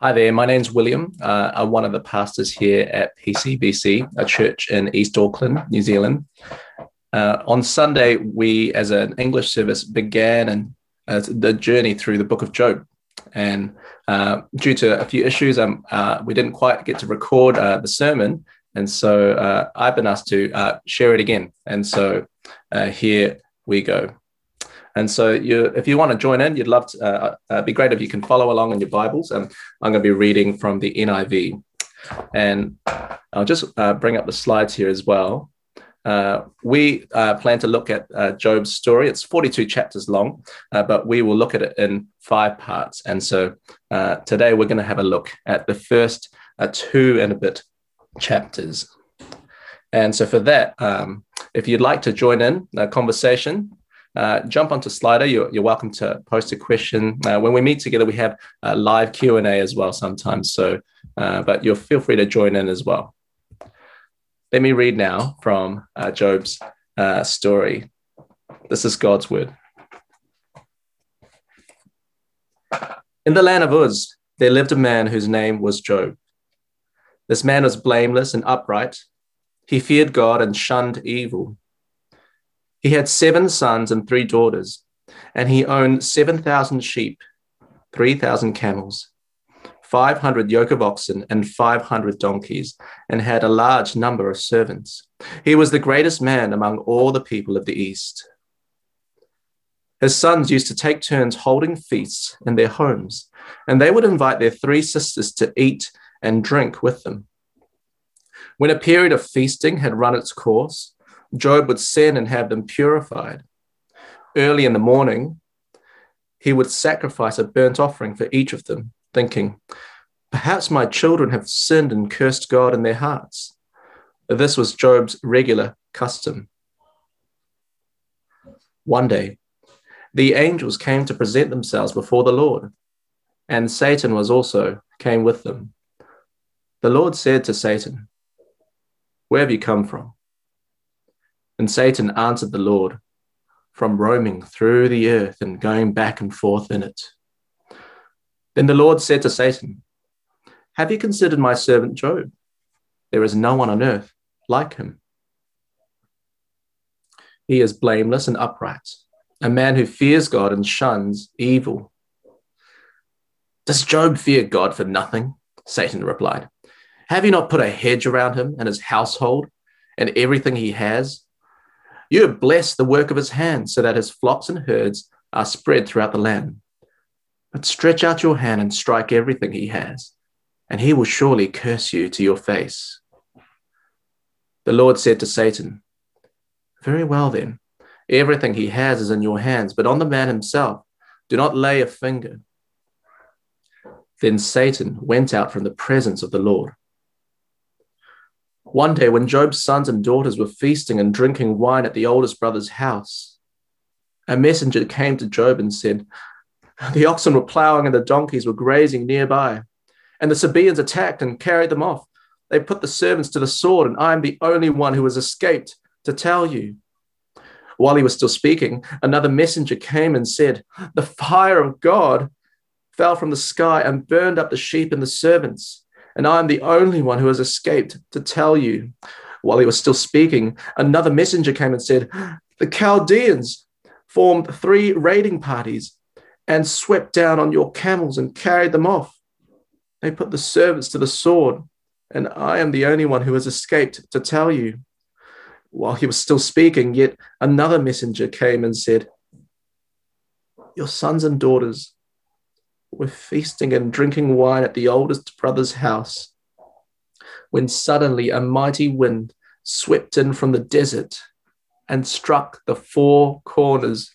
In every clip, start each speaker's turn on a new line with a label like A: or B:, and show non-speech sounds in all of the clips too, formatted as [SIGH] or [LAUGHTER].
A: Hi there, my name's William. Uh, I'm one of the pastors here at PCBC, a church in East Auckland, New Zealand. Uh, on Sunday, we, as an English service, began and uh, the journey through the book of Job. And uh, due to a few issues, um, uh, we didn't quite get to record uh, the sermon. And so I've been asked to share it again. And so here we go. And so, you, if you want to join in, you'd love to. Uh, uh, be great if you can follow along in your Bibles. And I'm going to be reading from the NIV, and I'll just uh, bring up the slides here as well. Uh, we uh, plan to look at uh, Job's story. It's 42 chapters long, but we will look at it in five parts. And so today we're going to have a look at the first two and a bit chapters. And so for that, um, if you'd like to join in the conversation, uh, jump onto Slido. You're, you're, welcome to post a question. Uh, when we meet together, we have live Q and A as well sometimes. So, uh, but you'll feel free to join in as well. Let me read now from uh, Job's story. This is God's word. In the land of Uz, there lived a man whose name was Job. This man was blameless and upright. He feared God and shunned evil. He had seven sons and three daughters, and he owned 7,000 sheep, 3,000 camels, 500 yoke of oxen, and 500 donkeys, and had a large number of servants. He was the greatest man among all the people of the East. His sons used to take turns holding feasts in their homes, and they would invite their three sisters to eat and drink with them. When a period of feasting had run its course, Job would sin and have them purified. Early in the morning, he would sacrifice a burnt offering for each of them, thinking, Perhaps my children have sinned and cursed God in their hearts. This was Job's regular custom. One day, the angels came to present themselves before the Lord, and Satan was also came with them. The Lord said to Satan, Where have you come from? And Satan answered the Lord, From roaming through the earth and going back and forth in it. Then the Lord said to Satan, Have you considered my servant Job? There is no one on earth like him. He is blameless and upright, a man who fears God and shuns evil. Does Job fear God for nothing? Satan replied. Have you not put a hedge around him and his household and everything he has? You have blessed the work of his hands, so that his flocks and herds are spread throughout the land. But stretch out your hand and strike everything he has, and he will surely curse you to your face. The Lord said to Satan, Very well then, everything he has is in your hands, but on the man himself, do not lay a finger. Then Satan went out from the presence of the Lord. One day, when Job's sons and daughters were feasting and drinking wine at the oldest brother's house, a messenger came to Job and said, The oxen were plowing and the donkeys were grazing nearby, and the Sabaeans attacked and carried them off. They put the servants to the sword, and I am the only one who has escaped to tell you. While he was still speaking, another messenger came and said, The fire of God fell from the sky and burned up the sheep and the servants and I am the only one who has escaped to tell you. While he was still speaking, another messenger came and said, The Chaldeans formed three raiding parties and swept down on your camels and carried them off. They put the servants to the sword, and I am the only one who has escaped to tell you. While he was still speaking, yet another messenger came and said, Your sons and daughters were feasting and drinking wine at the oldest brother's house, when suddenly a mighty wind swept in from the desert and struck the four corners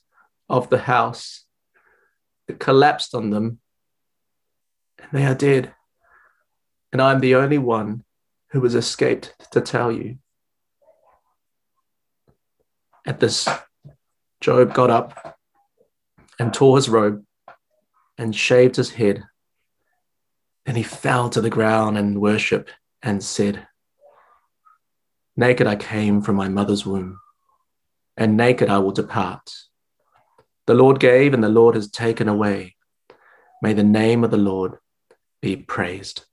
A: of the house. It collapsed on them, and they are dead. And I'm the only one who has escaped to tell you. At this, Job got up and tore his robe and shaved his head. Then he fell to the ground and worshiped and said, Naked I came from my mother's womb, and naked I will depart. The Lord gave, and the Lord has taken away. May the name of the Lord be praised.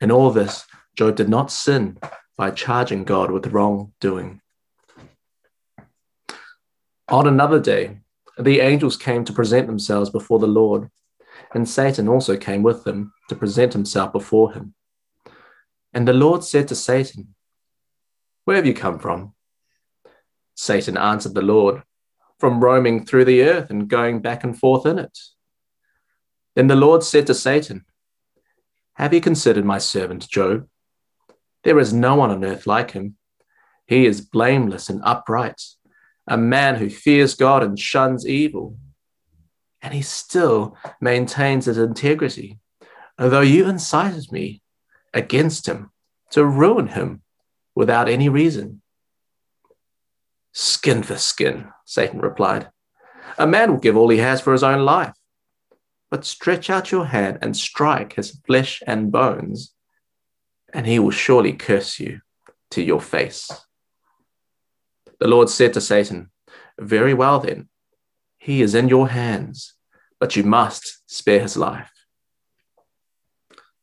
A: In all this, Job did not sin by charging God with wrongdoing. On another day, the angels came to present themselves before the Lord, and Satan also came with them to present himself before him. And the Lord said to Satan, Where have you come from? Satan answered the Lord, From roaming through the earth and going back and forth in it. Then the Lord said to Satan, Have you considered my servant Job? There is no one on earth like him. He is blameless and upright, a man who fears God and shuns evil. And he still maintains his integrity, although you incited me against him to ruin him without any reason. Skin for skin, Satan replied. A man will give all he has for his own life. But stretch out your hand and strike his flesh and bones, and he will surely curse you to your face. The Lord said to Satan, Very well then, he is in your hands, but you must spare his life.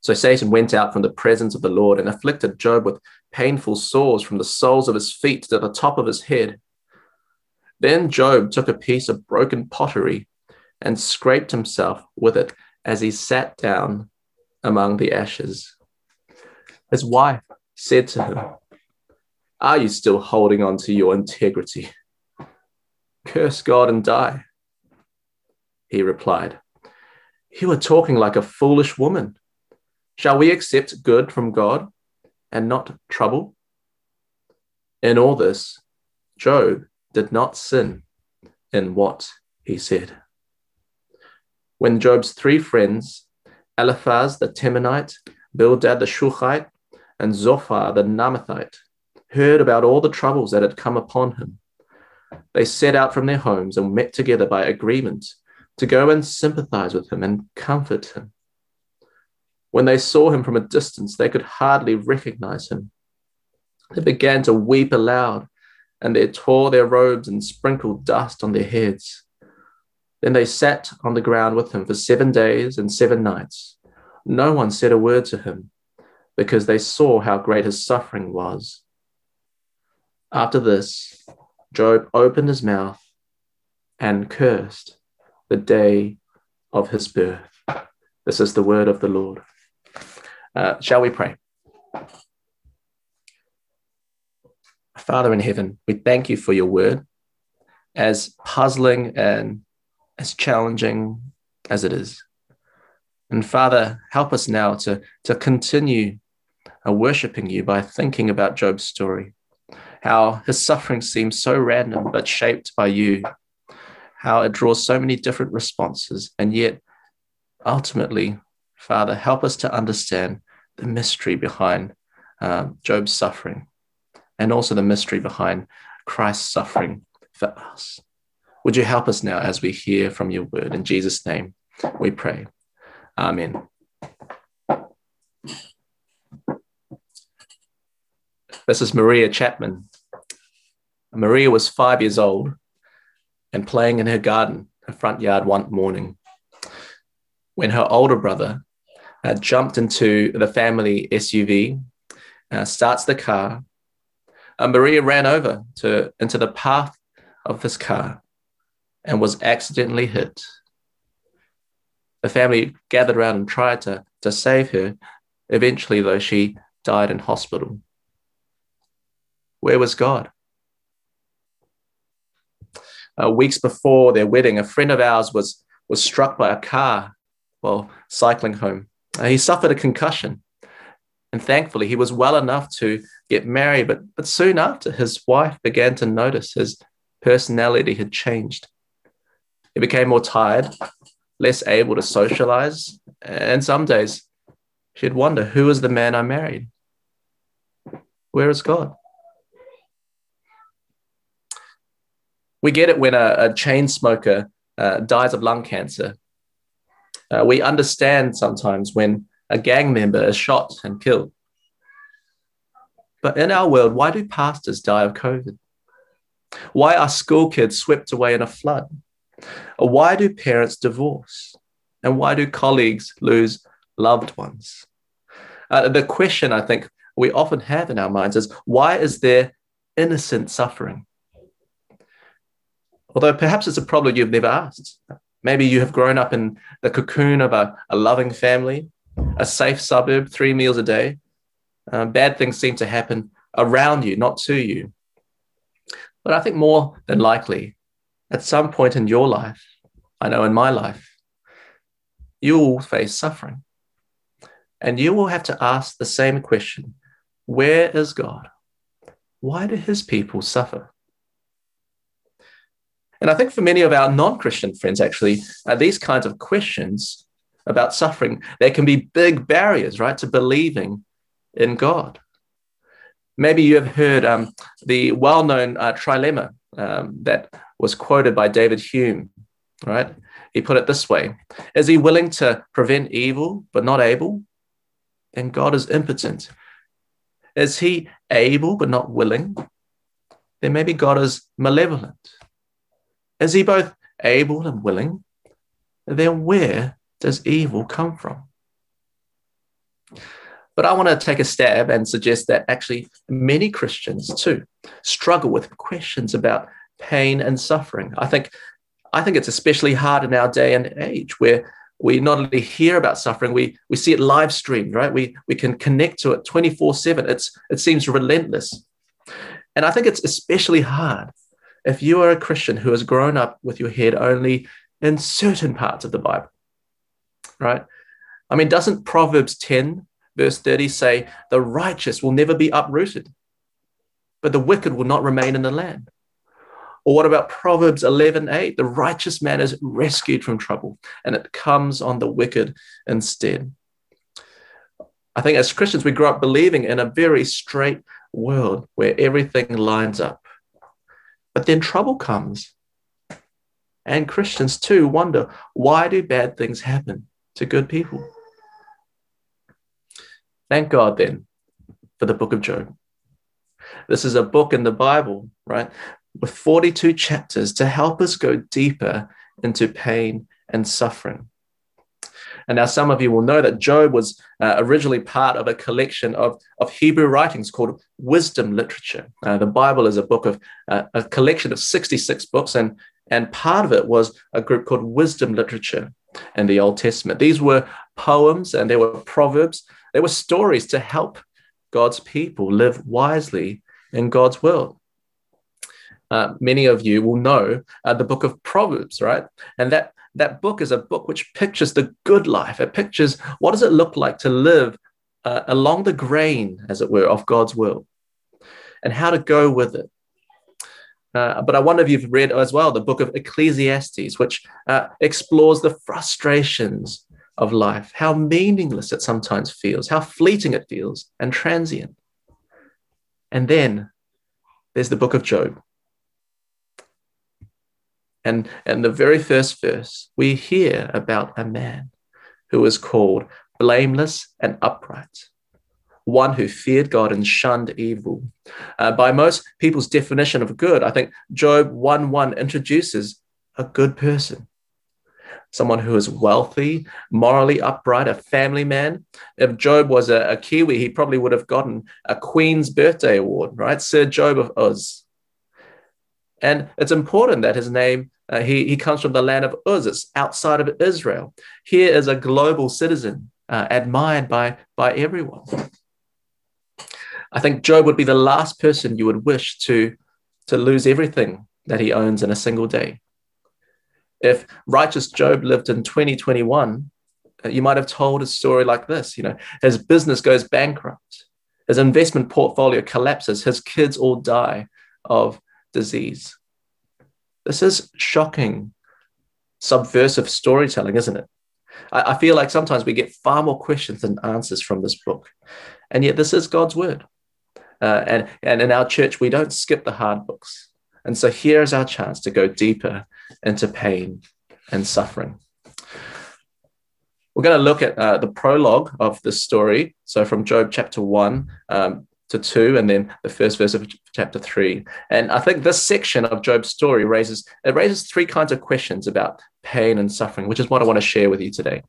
A: So Satan went out from the presence of the Lord and afflicted Job with painful sores from the soles of his feet to the top of his head. Then Job took a piece of broken pottery and scraped himself with it as he sat down among the ashes. His wife said to him, Are you still holding on to your integrity? Curse God and die. He replied, You are talking like a foolish woman. Shall we accept good from God and not trouble? In all this, Job did not sin in what he said. When Job's three friends, Eliphaz the Temanite, Bildad the Shuhite, and Zophar the Naamathite, heard about all the troubles that had come upon him, they set out from their homes and met together by agreement to go and sympathize with him and comfort him. When they saw him from a distance, they could hardly recognize him. They began to weep aloud, and they tore their robes and sprinkled dust on their heads. Then they sat on the ground with him for seven days and seven nights. No one said a word to him, because they saw how great his suffering was. After this, Job opened his mouth and cursed the day of his birth. This is the word of the Lord. Uh, shall we pray? Father in heaven, we thank you for your word, as puzzling and as challenging as it is. And Father, help us now to, to continue uh, worshiping you by thinking about Job's story, how his suffering seems so random but shaped by you, how it draws so many different responses, and yet ultimately Father, help us to understand the mystery behind um, Job's suffering and also the mystery behind Christ's suffering for us. Would you help us now as we hear from your word? In Jesus' name, we pray. Amen. This is Maria Chapman. Maria was five years old and playing in her garden, her front yard, one morning when her older brother uh, jumped into the family SUV, uh, starts the car. Uh, Maria ran over to into the path of this car and was accidentally hit. The family gathered around and tried to, to save her. Eventually, though, she died in hospital. Where was God? Uh, weeks before their wedding, a friend of ours was, was struck by a car while cycling home. Uh, he suffered a concussion. And thankfully, he was well enough to get married. But, but soon after, his wife began to notice his personality had changed. He became more tired, less able to socialize. And some days, she'd wonder who is the man I married? Where is God? We get it when a, a chain smoker uh, dies of lung cancer uh, we understand sometimes when a gang member is shot and killed. But in our world, why do pastors die of COVID? Why are school kids swept away in a flood? Why do parents divorce? And why do colleagues lose loved ones? Uh, the question I think we often have in our minds is why is there innocent suffering? Although perhaps it's a problem you've never asked. Maybe you have grown up in the cocoon of a, a loving family, a safe suburb, three meals a day. Um, bad things seem to happen around you, not to you. But I think more than likely, at some point in your life, I know in my life, you will face suffering. And you will have to ask the same question Where is God? Why do his people suffer? And I think for many of our non Christian friends, actually, uh, these kinds of questions about suffering, there can be big barriers, right, to believing in God. Maybe you have heard um, the well known uh, trilemma um, that was quoted by David Hume, right? He put it this way Is he willing to prevent evil but not able? Then God is impotent. Is he able but not willing? Then maybe God is malevolent. Is he both able and willing? Then where does evil come from? But I want to take a stab and suggest that actually many Christians too struggle with questions about pain and suffering. I think, I think it's especially hard in our day and age where we not only hear about suffering, we, we see it live streamed, right? We, we can connect to it 24 7. It's It seems relentless. And I think it's especially hard if you are a Christian who has grown up with your head only in certain parts of the Bible, right? I mean, doesn't Proverbs 10, verse 30 say, the righteous will never be uprooted, but the wicked will not remain in the land? Or what about Proverbs 11, 8? The righteous man is rescued from trouble and it comes on the wicked instead. I think as Christians, we grow up believing in a very straight world where everything lines up. But then trouble comes. And Christians too wonder why do bad things happen to good people? Thank God then for the book of Job. This is a book in the Bible, right, with 42 chapters to help us go deeper into pain and suffering. And now some of you will know that Job was uh, originally part of a collection of, of Hebrew writings called wisdom literature. Uh, the Bible is a book of uh, a collection of 66 books, and, and part of it was a group called wisdom literature in the Old Testament. These were poems and there were proverbs, there were stories to help God's people live wisely in God's world. Uh, many of you will know uh, the book of Proverbs, right? And that that book is a book which pictures the good life. It pictures what does it look like to live uh, along the grain, as it were, of God's will, and how to go with it. Uh, but I wonder if you've read as well the book of Ecclesiastes, which uh, explores the frustrations of life, how meaningless it sometimes feels, how fleeting it feels, and transient. And then there's the book of Job, and in the very first verse, we hear about a man who was called blameless and upright, one who feared God and shunned evil. Uh, by most people's definition of good, I think Job 1 1 introduces a good person, someone who is wealthy, morally upright, a family man. If Job was a, a Kiwi, he probably would have gotten a Queen's Birthday Award, right? Sir Job of Uz. And it's important that his name, uh, he, he comes from the land of Uz, it's outside of Israel. Here is a global citizen, uh, admired by, by everyone. I think Job would be the last person you would wish to, to lose everything that he owns in a single day. If righteous Job lived in 2021, uh, you might have told a story like this. You know, his business goes bankrupt, his investment portfolio collapses, his kids all die of disease. This is shocking, subversive storytelling, isn't it? I, I, feel like sometimes we get far more questions than answers from this book. And yet, this is God's word. Uh, and, and in our church, we don't skip the hard books. And so, here's our chance to go deeper into pain and suffering. We're going to look at uh, the prologue of this story. So, from Job chapter 1, um, to 2 and then the first verse of chapter 3 and i think this section of job's story raises it raises three kinds of questions about pain and suffering which is what i want to share with you today.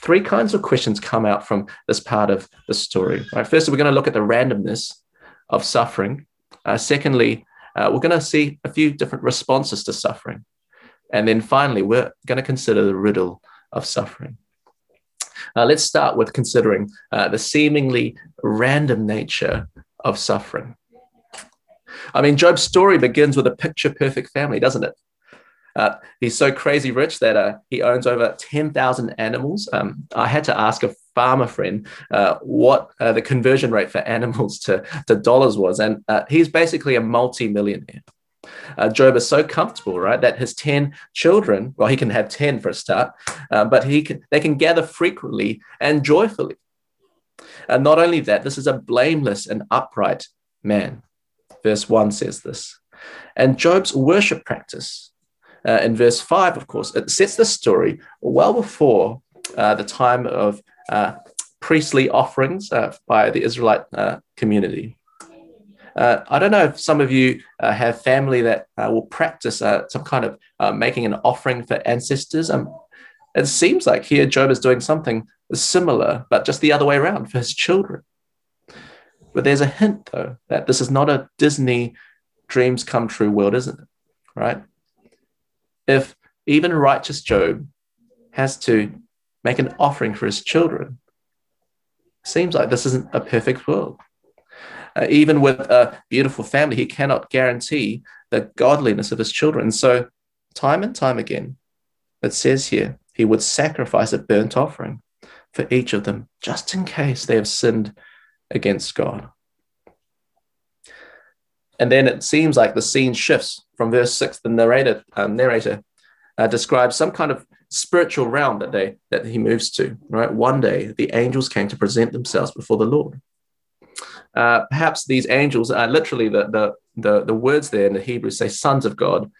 A: Three kinds of questions come out from this part of the story. Right first we're going to look at the randomness of suffering. Uh, secondly uh, we're going to see a few different responses to suffering. And then finally we're going to consider the riddle of suffering uh, let's start with considering uh, the seemingly random nature of suffering. I mean, Job's story begins with a picture perfect family, doesn't it? Uh, he's so crazy rich that uh, he owns over 10,000 animals. Um, I had to ask a farmer friend uh, what uh, the conversion rate for [LAUGHS] animals to, to dollars was, and he's basically a multi millionaire. Uh, Job is so comfortable, right, that his 10 children, well, he can have 10 for a start, uh, but he can, they can gather frequently and joyfully. And not only that, this is a blameless and upright man. Verse 1 says this. And Job's worship practice, uh, in verse 5, of course, it sets the story well before uh, the time of uh, priestly offerings uh, by the Israelite community. Uh, I don't know if some of you uh, have family that uh, will practice uh, some kind of uh, making an offering for ancestors. Um, it seems like here Job is doing something similar, but just the other way around for his children. But there's a hint, though, that this is not a Disney dreams come true world, isn't it? Right? If even righteous Job has to make an offering for his children, seems like this isn't a perfect world. Uh, even with a beautiful family, he cannot guarantee the godliness of his children. So, time and time again, it says here, he would sacrifice a burnt offering for each of them, just in case they have sinned against God. And then it seems like the scene shifts from verse six. The narrator, um, narrator uh, describes some kind of spiritual realm that they that he moves to. Right, one day the angels came to present themselves before the Lord, uh, perhaps these angels are literally the, the, the, the, words there in the Hebrew say sons of God.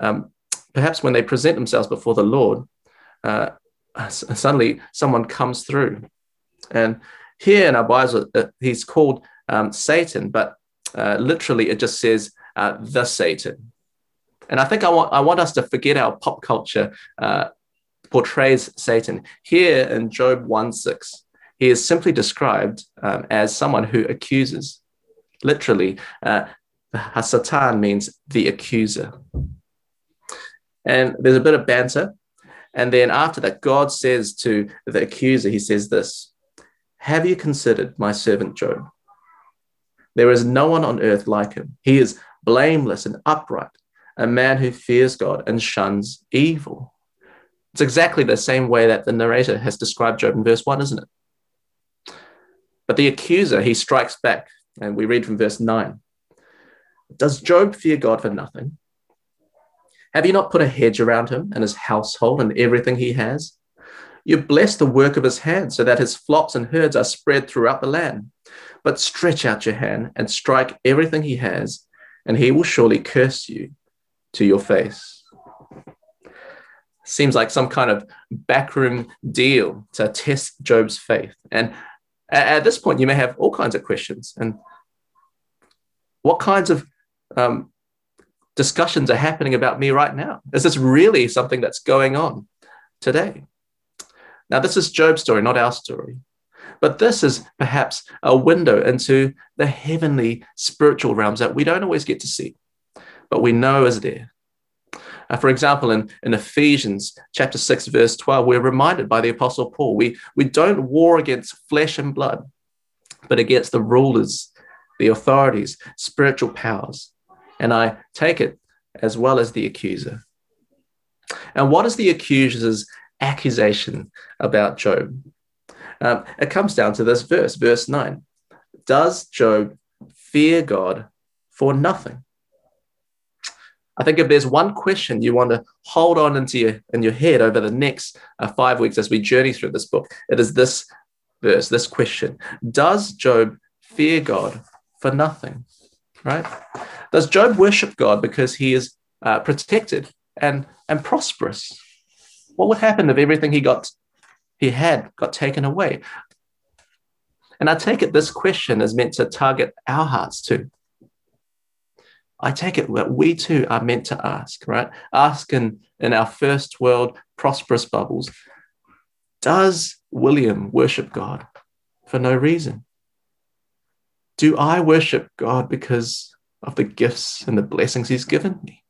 A: Um, perhaps when they present themselves before the Lord, uh, suddenly someone comes through. And here in our Bible, uh, he's called um, Satan, but uh, literally it just says uh, the Satan. And I think I want, I want us to forget our pop culture uh, portrays Satan. Here in Job 1 6, he is simply described um, as someone who accuses. Literally, uh, Hasatan means the accuser. And there's a bit of banter. And then after that, God says to the accuser, He says this Have you considered my servant Job? There is no one on earth like him. He is blameless and upright, a man who fears God and shuns evil. It's exactly the same way that the narrator has described Job in verse 1, isn't it? But the accuser, he strikes back, and we read from verse 9 Does Job fear God for nothing? Have you not put a hedge around him and his household and everything he has? You bless the work of his hands so that his flocks and herds are spread throughout the land. But stretch out your hand and strike everything he has, and he will surely curse you to your face. Seems like some kind of backroom deal to test Job's faith. And at this point, you may have all kinds of questions. And what kinds of um, discussions are happening about me right now? Is this really something that's going on today? Now, this is Job's story, not our story. But this is perhaps a window into the heavenly spiritual realms that we don't always get to see, but we know is there. Uh, for example, in, in Ephesians chapter 6, verse 12, we're reminded by the Apostle Paul we, we don't war against flesh and blood, but against the rulers, the authorities, spiritual powers. And I take it as well as the accuser. And what is the accuser's accusation about Job? Um, it comes down to this verse, verse 9. Does Job fear God for nothing? I think if there's one question you want to hold on into your in your head over the next uh, five weeks as we journey through this book, it is this verse, this question: Does Job fear God for nothing? Right? Does Job worship God because he is uh, protected and and prosperous? What would happen if everything he got he had got taken away? And I take it this question is meant to target our hearts too. I take it that we too are meant to ask, right? Ask in, in our first world prosperous bubbles Does William worship God for no reason? Do I worship God because of the gifts and the blessings he's given me?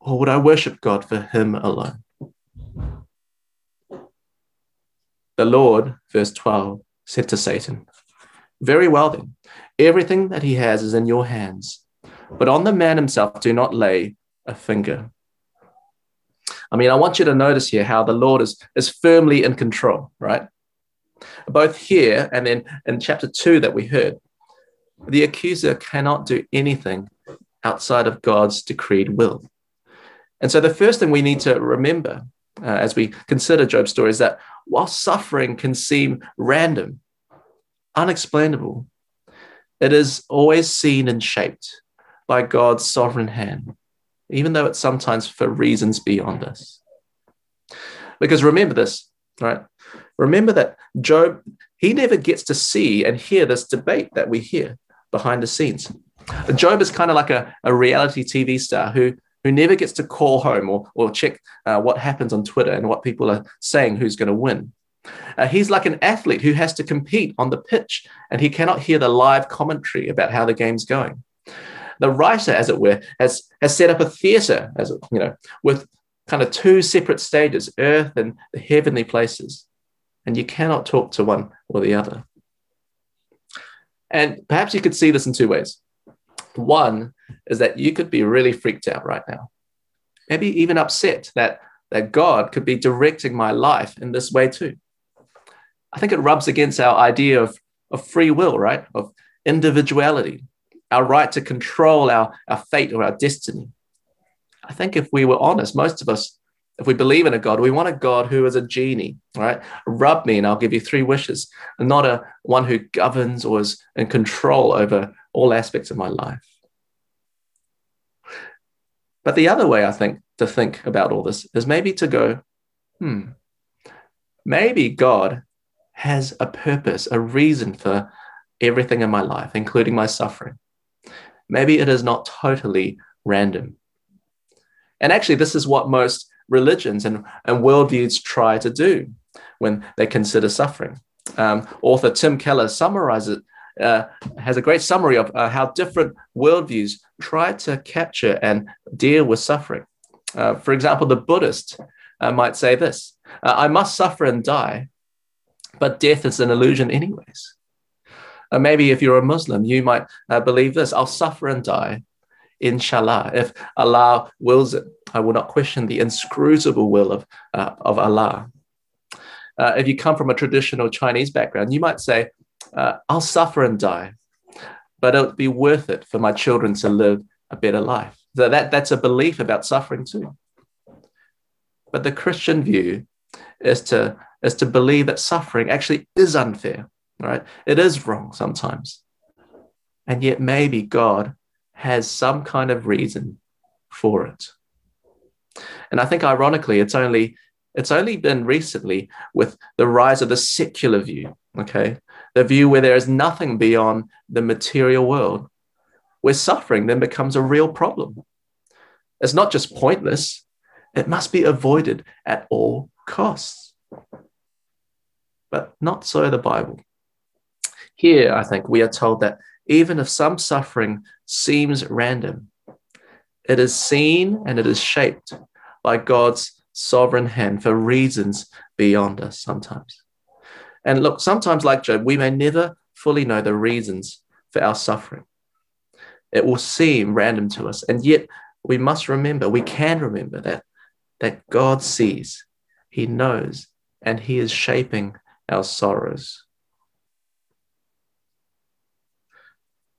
A: Or would I worship God for him alone? The Lord, verse 12, said to Satan, Very well then, everything that he has is in your hands, but on the man himself do not lay a finger. I mean, I want you to notice here how the Lord is, is firmly in control, right? Both here and then in chapter 2 that we heard, the accuser cannot do anything outside of God's decreed will. And so the first thing we need to remember uh, as we consider Job's story is that while suffering can seem random, unexplainable, it is always seen and shaped by God's sovereign hand, even though it's sometimes for reasons beyond us. Because remember this, right? Remember that Job, he never gets to see and hear this debate that we hear behind the scenes. Job is kind of like a, a reality TV star who who never gets to call home or, or check uh, what happens on Twitter and what people are saying who's going to win. Uh, he's like an athlete who has to compete on the pitch and he cannot hear the live commentary about how the game's going. The writer, as it were, has, has set up a theatre, as you know, with kind of two separate stages, earth and the heavenly places. And you cannot talk to one or the other. And perhaps you could see this in two ways. One is that you could be really freaked out right now, maybe even upset that, that God could be directing my life in this way too. I think it rubs against our idea of, of free will, right? Of individuality, our right to control our, our fate or our destiny. I think if we were honest, most of us, if we believe in a God, we want a God who is a genie, right? Rub me and I'll give you three wishes, and not a one who governs or is in control over all aspects of my life. But the other way I think to think about all this is maybe to go, hmm, maybe God has a purpose, a reason for everything in my life, including my suffering. Maybe it is not totally random. And actually, this is what most religions and, and worldviews try to do when they consider suffering. Um, author Tim Keller summarizes uh, has a great summary of uh, how different worldviews try to capture and deal with suffering. Uh, for example, the Buddhist uh, might say this uh, I must suffer and die, but death is an illusion, anyways. Uh, maybe if you're a Muslim, you might believe this I'll suffer and die, inshallah. If Allah wills it, I will not question the inscrutable will of, of Allah. if you come from a traditional Chinese background, you might say, uh, I'll suffer and die, but it'll be worth it for my children to live a better life. So that, that's a belief about suffering too. But the Christian view is to, is to believe that suffering actually is unfair, right? It is wrong sometimes. And yet maybe God has some kind of reason for it. And I think ironically, it's only it's only been recently with the rise of the secular view, okay, the view where there is nothing beyond the material world, where suffering then becomes a real problem. It's not just pointless, it must be avoided at all costs. But not so the Bible. Here, I think we are told that even if some suffering seems random, it is seen and it is shaped by God's sovereign hand for reasons beyond us sometimes. And look, sometimes, like Job, we may never fully know the reasons for our suffering. It will seem random to us. And yet, we must remember, we can remember that, that God sees, He knows, and He is shaping our sorrows.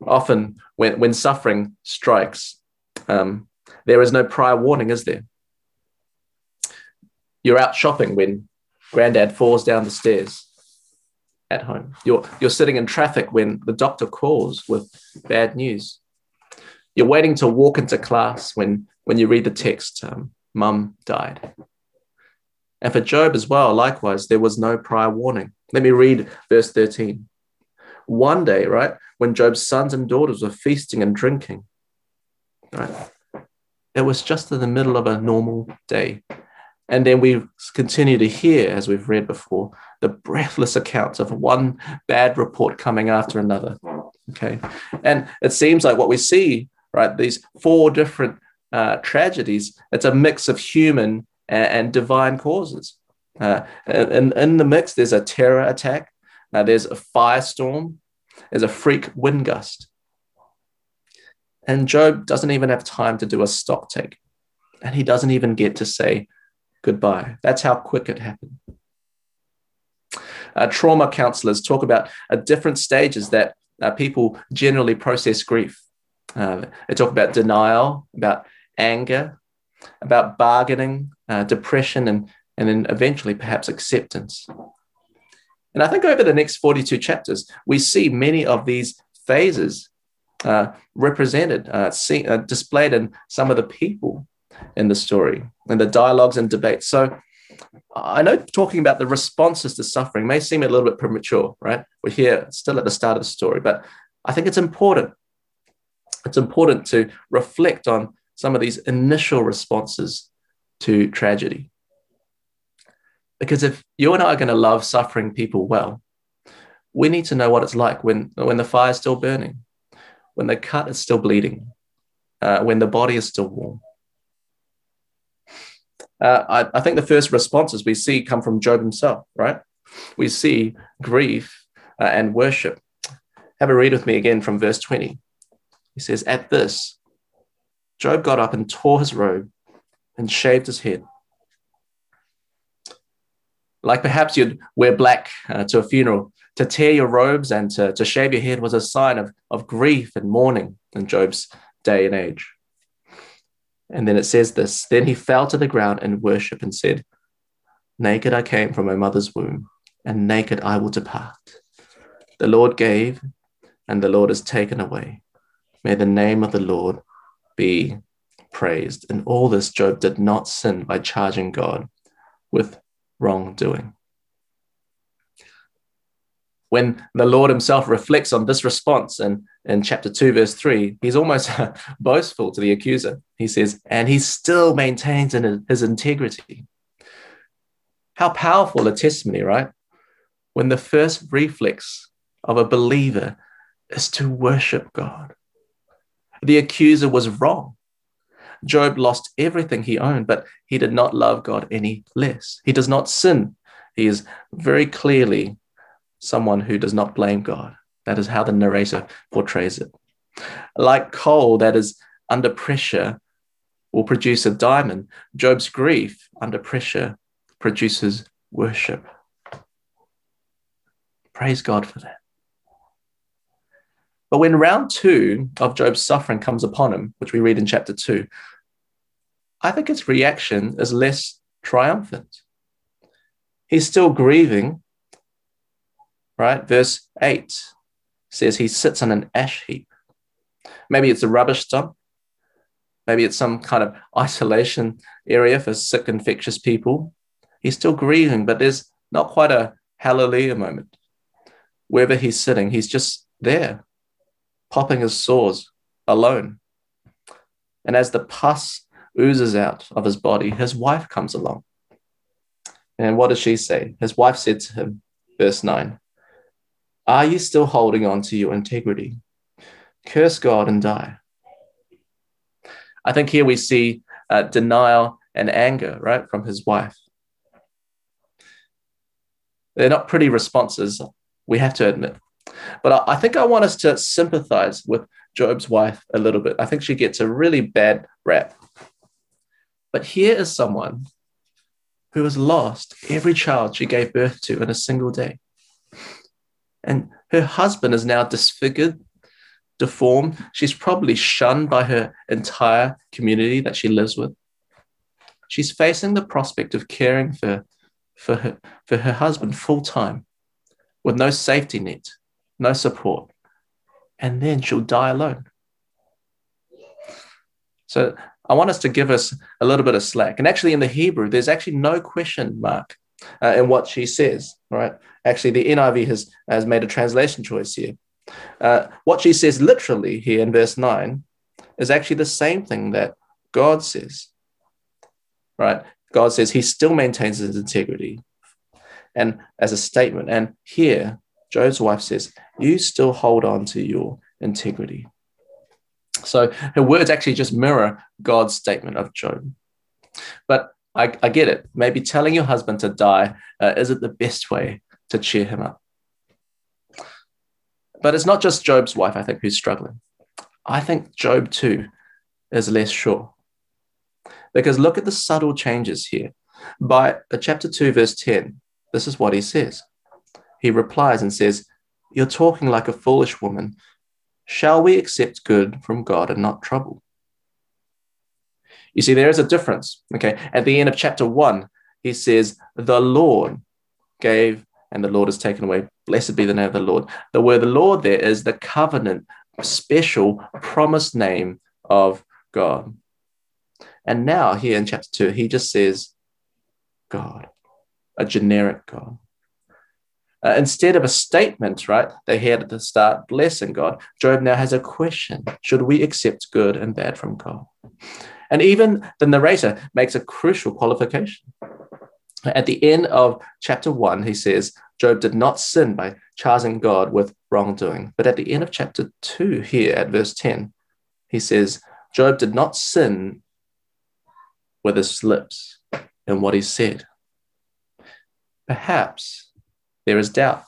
A: Often, when, when suffering strikes, um, there is no prior warning, is there? You're out shopping when granddad falls down the stairs at home. You're, you're sitting in traffic when the doctor calls with bad news. You're waiting to walk into class when, when you read the text, um, Mum died. And for Job as well, likewise, there was no prior warning. Let me read verse 13. One day, right, when Job's sons and daughters were feasting and drinking, right, it was just in the middle of a normal day. And then we continue to hear, as we've read before, the breathless accounts of one bad report coming after another. Okay. And it seems like what we see, right, these four different uh, tragedies, it's a mix of human and, and divine causes. Uh, and in the mix, there's a terror attack, uh, there's a firestorm, there's a freak wind gust. And Job doesn't even have time to do a stock take. And he doesn't even get to say goodbye. That's how quick it happened. Uh, trauma counselors talk about uh, different stages that uh, people generally process grief. Uh, they talk about denial, about anger, about bargaining, uh, depression, and, and then eventually perhaps acceptance. And I think over the next 42 chapters, we see many of these phases uh, represented, uh, uh, displayed in some of the people in the story and the dialogues and debates. So I know talking about the responses to suffering may seem a little bit premature, right? We're here still at the start of the story, but I think it's important. It's important to reflect on some of these initial responses to tragedy. Because if you and I are going to love suffering people well, we need to know what it's like when, when the fire is still burning, when the cut is still bleeding, uh, when the body is still warm. Uh, I, I think the first responses we see come from Job himself, right? We see grief uh, and worship. Have a read with me again from verse 20. He says, At this, Job got up and tore his robe and shaved his head. Like perhaps you'd wear black uh, to a funeral. To tear your robes and to, to shave your head was a sign of, of grief and mourning in Job's day and age. And then it says this Then he fell to the ground in worship and said, Naked I came from my mother's womb, and naked I will depart. The Lord gave, and the Lord has taken away. May the name of the Lord be praised. In all this, Job did not sin by charging God with wrongdoing. When the Lord himself reflects on this response in, in chapter 2, verse 3, he's almost [LAUGHS] boastful to the accuser. He says, and he still maintains in his integrity. How powerful a testimony, right? When the first reflex of a believer is to worship God the accuser was wrong. Job lost everything he owned, but he did not love God any less. He does not sin. He is very clearly someone who does not blame God. That is how the narrator portrays it. Like coal that is under pressure will produce a diamond, Job's grief under pressure produces worship. Praise God for that. But when round two of Job's suffering comes upon him, which we read in chapter two, I think his reaction is less triumphant. He's still grieving, right? Verse 8 says he sits on an ash heap. Maybe it's a rubbish dump. Maybe it's some kind of isolation area for sick, infectious people. He's still grieving, but there's not quite a hallelujah moment. Wherever he's sitting, he's just there, popping his sores alone. And as the pus oozes out of his body, his wife comes along. And what does she say? His wife said to him, verse 9, Are you still holding on to your integrity? Curse God and die. I think here we see uh, denial and anger, right, from his wife. They're not pretty responses, we have to admit. But I, think I want us to sympathize with Job's wife a little bit. I think she gets a really bad rap. But here is someone who has lost every child she gave birth to in a single day. And her husband is now disfigured, deformed. She's probably shunned by her entire community that she lives with. She's facing the prospect of caring for, for, her, for her husband full time with no safety net, no support, and then she'll die alone. So I want us to give us a little bit of slack. And actually, in the Hebrew, there's actually no question mark uh, in what she says, right? Actually, the NIV has, has made a translation choice here. Uh, what she says literally here in verse 9 is actually the same thing that God says, right? God says he still maintains his integrity and as a statement. And here, Job's wife says, You still hold on to your integrity. So her words actually just mirror God's statement of Job. But I, I get it. Maybe telling your husband to die uh, isn't the best way to cheer him up. But it's not just Job's wife, I think, who's struggling. I think Job too is less sure. Because look at the subtle changes here. By uh, chapter 2, verse 10, this is what he says. He replies and says, You're talking like a foolish woman. Shall we accept good from God and not trouble? You see, there is a difference. Okay. At the end of chapter one, he says, The Lord gave and the Lord has taken away. Blessed be the name of the Lord. The word the Lord there is the covenant, special, promised name of God. And now, here in chapter two, he just says, God, a generic God. Uh, instead of a statement, right, they had at the start, blessing God, Job now has a question Should we accept good and bad from God? And even the narrator makes a crucial qualification. At the end of chapter one, he says, Job did not sin by charging God with wrongdoing. But at the end of chapter two, here at verse 10, he says, Job did not sin with his lips in what he said. Perhaps there is doubt.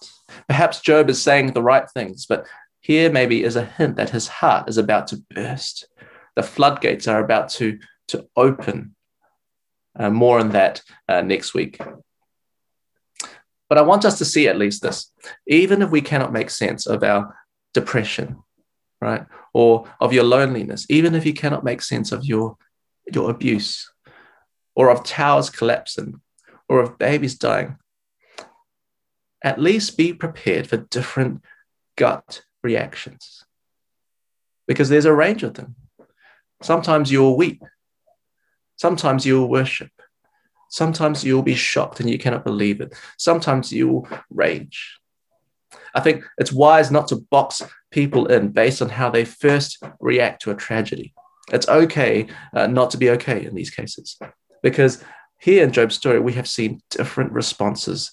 A: Perhaps Job is saying the right things, but here maybe is a hint that his heart is about to burst the floodgates are about to, to open. Uh, more on that uh, next week. But I want us to see at least this. Even if we cannot make sense of our depression, right, or of your loneliness, even if you cannot make sense of your, your abuse, or of towers collapsing, or of babies dying, at least be prepared for different gut reactions because there's a range of them. Sometimes you'll weep. Sometimes you'll worship. Sometimes you'll be shocked and you cannot believe it. Sometimes you'll rage. I think it's wise not to box people in based on how they first react to a tragedy. It's okay uh, not to be okay in these cases because here in Job's story, we have seen different responses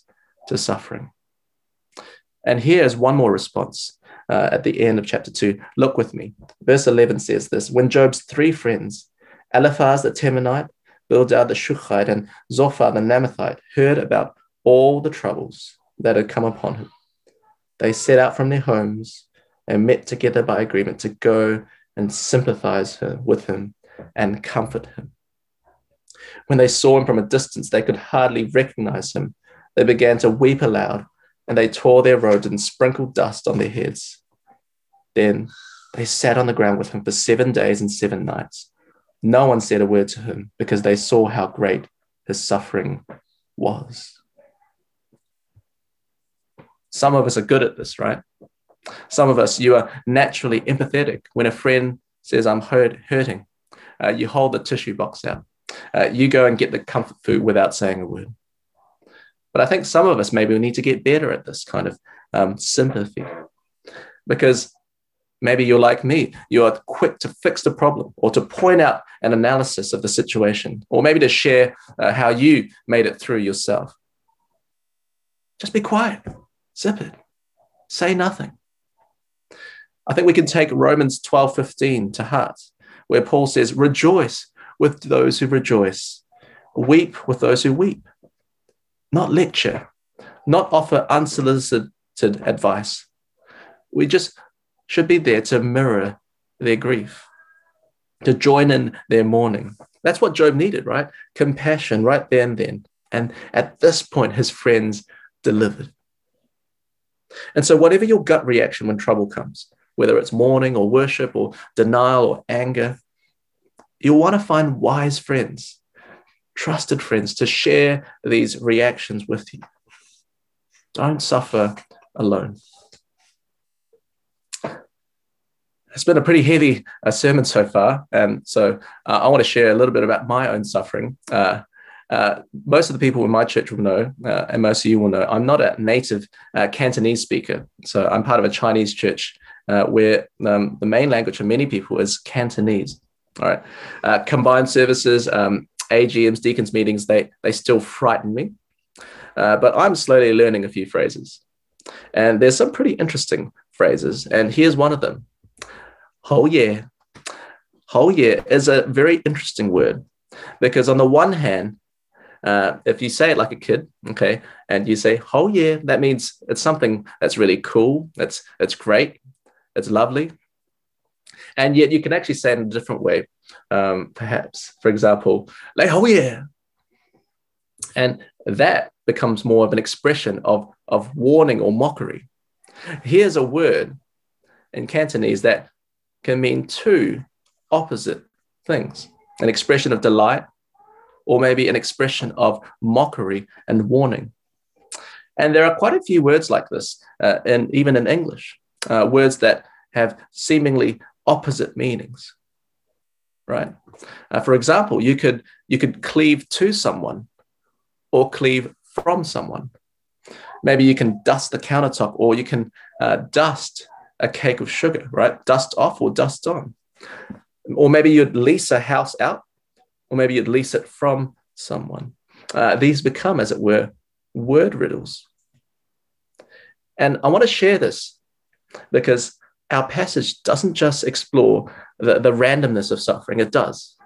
A: to suffering. And here is one more response uh, at the end of chapter 2. Look with me. Verse 11 says this When Job's three friends, Eliphaz the Temanite, Bildad the Shuhite, and Zophar the Naamathite, heard about all the troubles that had come upon him, they set out from their homes and met together by agreement to go and sympathize with him and comfort him. When they saw him from a distance, they could hardly recognize him. They began to weep aloud and they tore their robes and sprinkled dust on their heads. Then they sat on the ground with him for seven days and seven nights. No one said a word to him because they saw how great his suffering was. Some of us are good at this, right? Some of us, you are naturally empathetic. When a friend says, I'm hurt, hurting, uh, you hold the tissue box out. Uh, you go and get the comfort food without saying a word. But I think some of us maybe we need to get better at this kind of um, sympathy because maybe you're like me. You are quick to fix the problem or to point out an analysis of the situation or maybe to share uh, how you made it through yourself. Just be quiet, zip it, say nothing. I think we can take Romans 12 15 to heart, where Paul says, Rejoice with those who rejoice, weep with those who weep not lecture, not offer unsolicited advice. We just should be there to mirror their grief, to join in their mourning. That's what Job needed, right? Compassion right there and then. And at this point, his friends delivered. And so, whatever your gut reaction when trouble comes, whether it's mourning or worship or denial or anger, you'll want to find wise friends trusted friends to share these reactions with you. Don't suffer alone. It's been a pretty heavy uh, sermon so far, and so uh, I want to share a little bit about my own suffering. Uh, uh, most of the people in my church will know, uh, and most of you will know, I'm not a native uh, Cantonese speaker. So I'm part of a Chinese church where um, the main language for many people is Cantonese. All right. Uh, combined services, um, AGMs, deacons meetings, they, they still frighten me. Uh, but I'm slowly learning a few phrases. And there's some pretty interesting phrases. And here's one of them. Whole year. Whole year is a very interesting word because, on the one hand, uh, if you say it like a kid, okay, and you say, "whole year," that means it's something that's really cool, that's, that's great, it's lovely. And yet you can actually say it in a different way. Um, perhaps, for example, like, oh, yeah. And that becomes more of an expression of, of warning or mockery. Here's a word in Cantonese that can mean two opposite things an expression of delight or maybe an expression of mockery and warning. And there are quite a few words like this, uh, and even in English, uh, words that have seemingly opposite meanings. Right? Uh, for example, you could you could cleave to someone, or cleave from someone. Maybe you can dust the countertop, or you can uh, dust a cake of sugar. Right? Dust off or dust on. Or maybe you'd lease a house out, or maybe you'd lease it from someone. Uh, these become, as it were, word riddles. And I want to share this because our passage doesn't just explore the, the randomness of suffering, it does,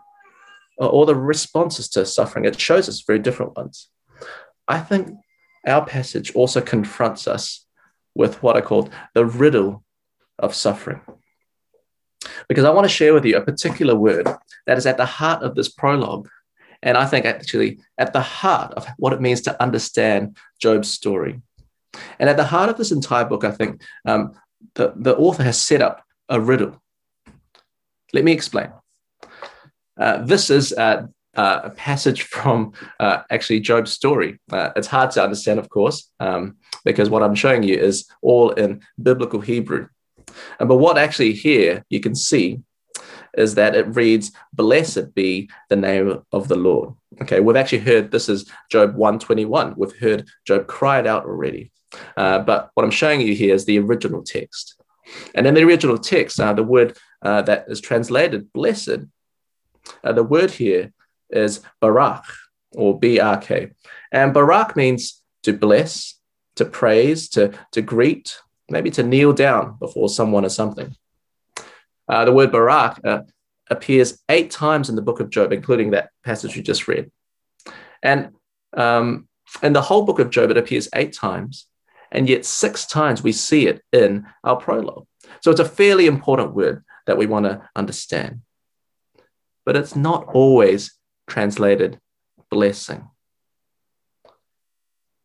A: or the responses to suffering. It shows us very different ones. I think our passage also confronts us with what I call the riddle of suffering. Because I want to share with you a particular word that is at the heart of this prologue. And I think actually at the heart of what it means to understand Job's story. And at the heart of this entire book, I think um, the, the author has set up a riddle. Let me explain. Uh, this is uh, uh, a passage from uh, actually Job's story. Uh, it's hard to understand, of course, um, because what I'm showing you is all in biblical Hebrew. but what actually here you can see is that it reads, Blessed be the name of the Lord. Okay, we've actually heard this is Job 121. We've heard Job cried out already. Uh, but what I'm showing you here is the original text. And in the original text, uh, the word uh, that is translated blessed, uh, the word here is barak or B-R-K. And barak means to bless, to praise, to, to greet, maybe to kneel down before someone or something. Uh, the word barak appears eight times in the book of Job, including that passage you just read. And um, in the whole book of Job, it appears eight times. And yet, six times we see it in our prologue. So it's a fairly important word that we want to understand. But it's not always translated blessing.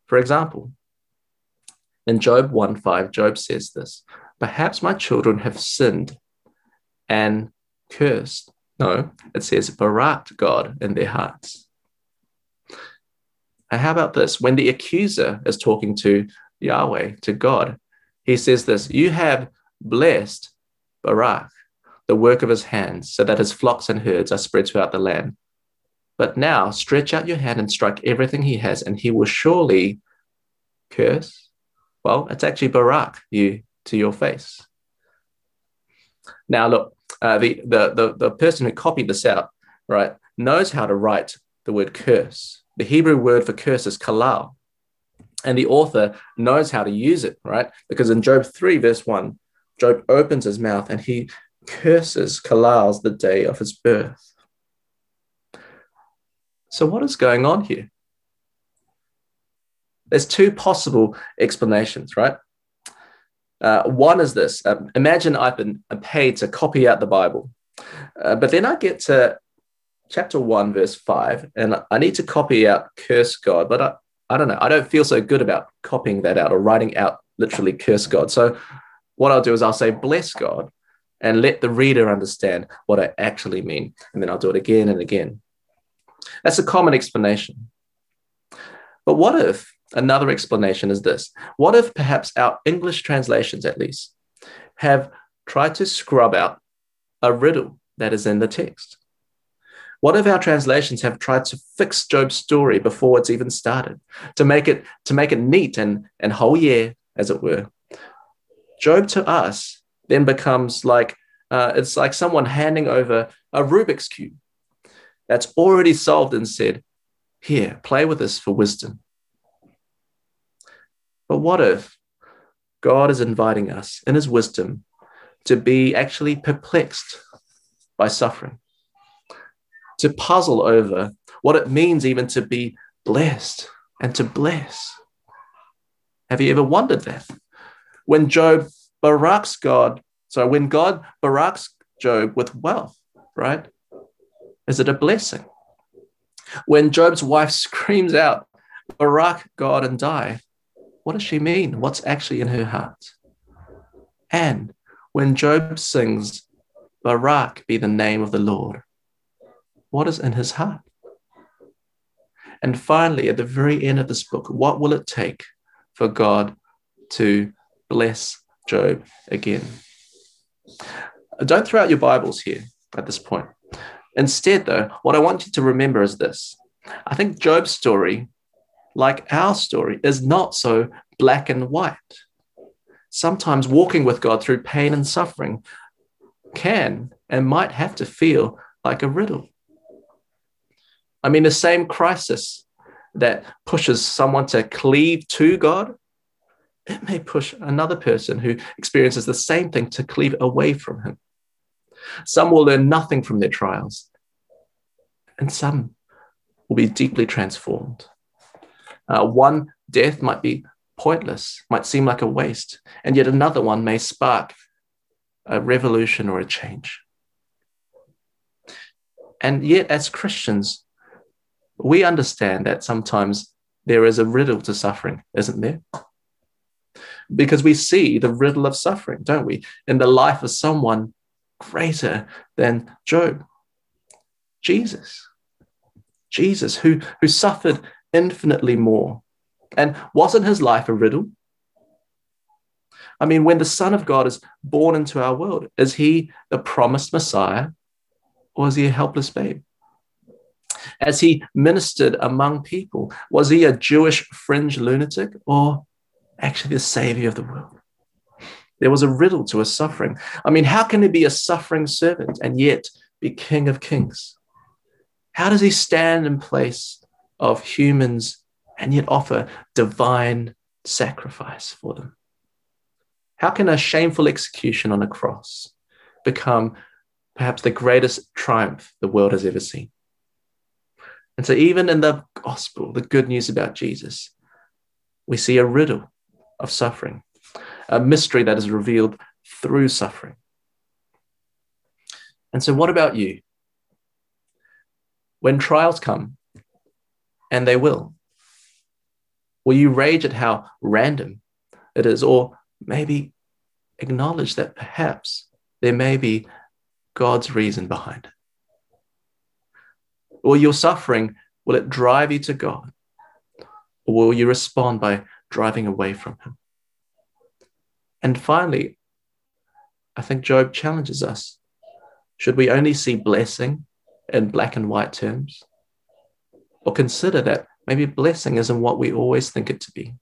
A: For example, in Job 1 5, Job says this Perhaps my children have sinned and cursed. No, it says baraked God in their hearts. And how about this? When the accuser is talking to Yahweh, to God. He says this You have blessed Barak, the work of his hands, so that his flocks and herds are spread throughout the land. But now stretch out your hand and strike everything he has, and he will surely curse. Well, it's actually Barak you to your face. Now, look, uh, the, the, the, the person who copied this out, right, knows how to write the word curse. The Hebrew word for curse is kalal and the author knows how to use it, right? Because in Job 3, verse 1, Job opens his mouth and he curses Kalals the day of his birth. So, what is going on here? There's two possible explanations, right? Uh, one is this um, imagine I've been paid to copy out the Bible, uh, but then I get to chapter 1, verse 5, and I need to copy out curse God, but I, I don't know. I don't feel so good about copying that out or writing out literally curse God. So what I'll do is I'll say bless God and let the reader understand what I actually mean. And then I'll do it again and again. That's a common explanation. But what if another explanation is this? What if perhaps our English translations, at least, have tried to scrub out a riddle that is in the text? What if our translations have tried to fix Job's story before it's even started, to make it to make it neat and and whole year, as it were? Job to us then becomes like uh, it's like someone handing over a Rubik's cube that's already solved and said, "Here, play with this for wisdom." But what if God is inviting us in His wisdom to be actually perplexed by suffering? To puzzle over what it means even to be blessed and to bless. Have you ever wondered that? When Job baraks God, so when God baraks Job with wealth, right? Is it a blessing? When Job's wife [LAUGHS] screams out, Barak God and die, what does she mean? What's actually in her heart? And when Job sings, Barak be the name of the Lord, what is in his heart? And finally, at the very end of this book, what will it take for God to bless Job again? Don't throw out your Bibles here at this point. Instead, though, what I want you to remember is this I think Job's story, like our story, is not so black and white. Sometimes walking with God through pain and suffering can and might have to feel like a riddle. I mean, the same crisis that pushes someone to cleave to God, it may push another person who experiences the same thing to cleave away from Him. Some will learn nothing from their trials, and some will be deeply transformed. Uh, one death might be pointless, might seem like a waste, and yet another one may spark a revolution or a change. And yet, as Christians, we understand that sometimes there is a riddle to suffering, isn't there? Because we see the riddle of suffering, don't we, in the life of someone greater than Job. Jesus. Jesus, who, who suffered infinitely more. And wasn't his life a riddle? I mean, when the Son of God is born into our world, is he the promised Messiah or is he a helpless babe? As he ministered among people? Was he a Jewish fringe lunatic or actually the savior of the world? There was a riddle to his suffering. I mean, how can he be a suffering servant and yet be king of kings? How does he stand in place of humans and yet offer divine sacrifice for them? How can a shameful execution on a cross become perhaps the greatest triumph the world has ever seen? And so, even in the gospel, the good news about Jesus, we see a riddle of suffering, a mystery that is revealed through suffering. And so, what about you? When trials come, and they will, will you rage at how random it is, or maybe acknowledge that perhaps there may be God's reason behind it? Or your suffering, will it drive you to God? Or will you respond by driving away from Him? And finally, I think Job challenges us. Should we only see blessing in black and white terms? Or consider that maybe blessing isn't what we always think it to be?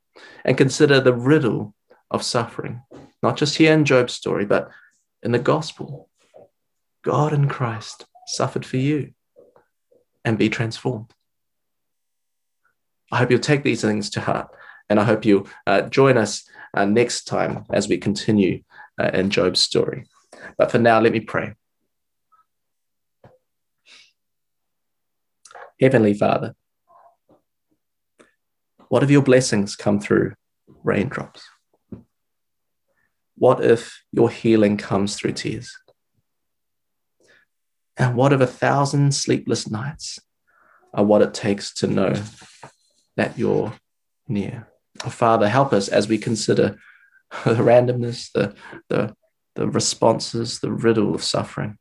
A: And consider the riddle of suffering, not just here in Job's story, but in the gospel. God in Christ suffered for you and be transformed. I hope you'll take these things to heart, and I hope you'll uh, join us uh, next time as we continue uh, in Job's story. But for now, let me pray. Heavenly Father, what if your blessings come through raindrops? What if your healing comes through tears? And what if a thousand sleepless nights are what it takes to know that you're near? Oh, Father, help us as we consider [LAUGHS] the randomness, the, the, the responses, the riddle of suffering,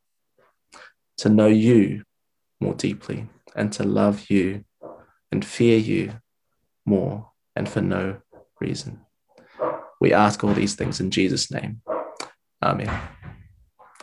A: to know you more deeply and to love you and fear you more and for no reason. We ask all these things in Jesus' name. Amen.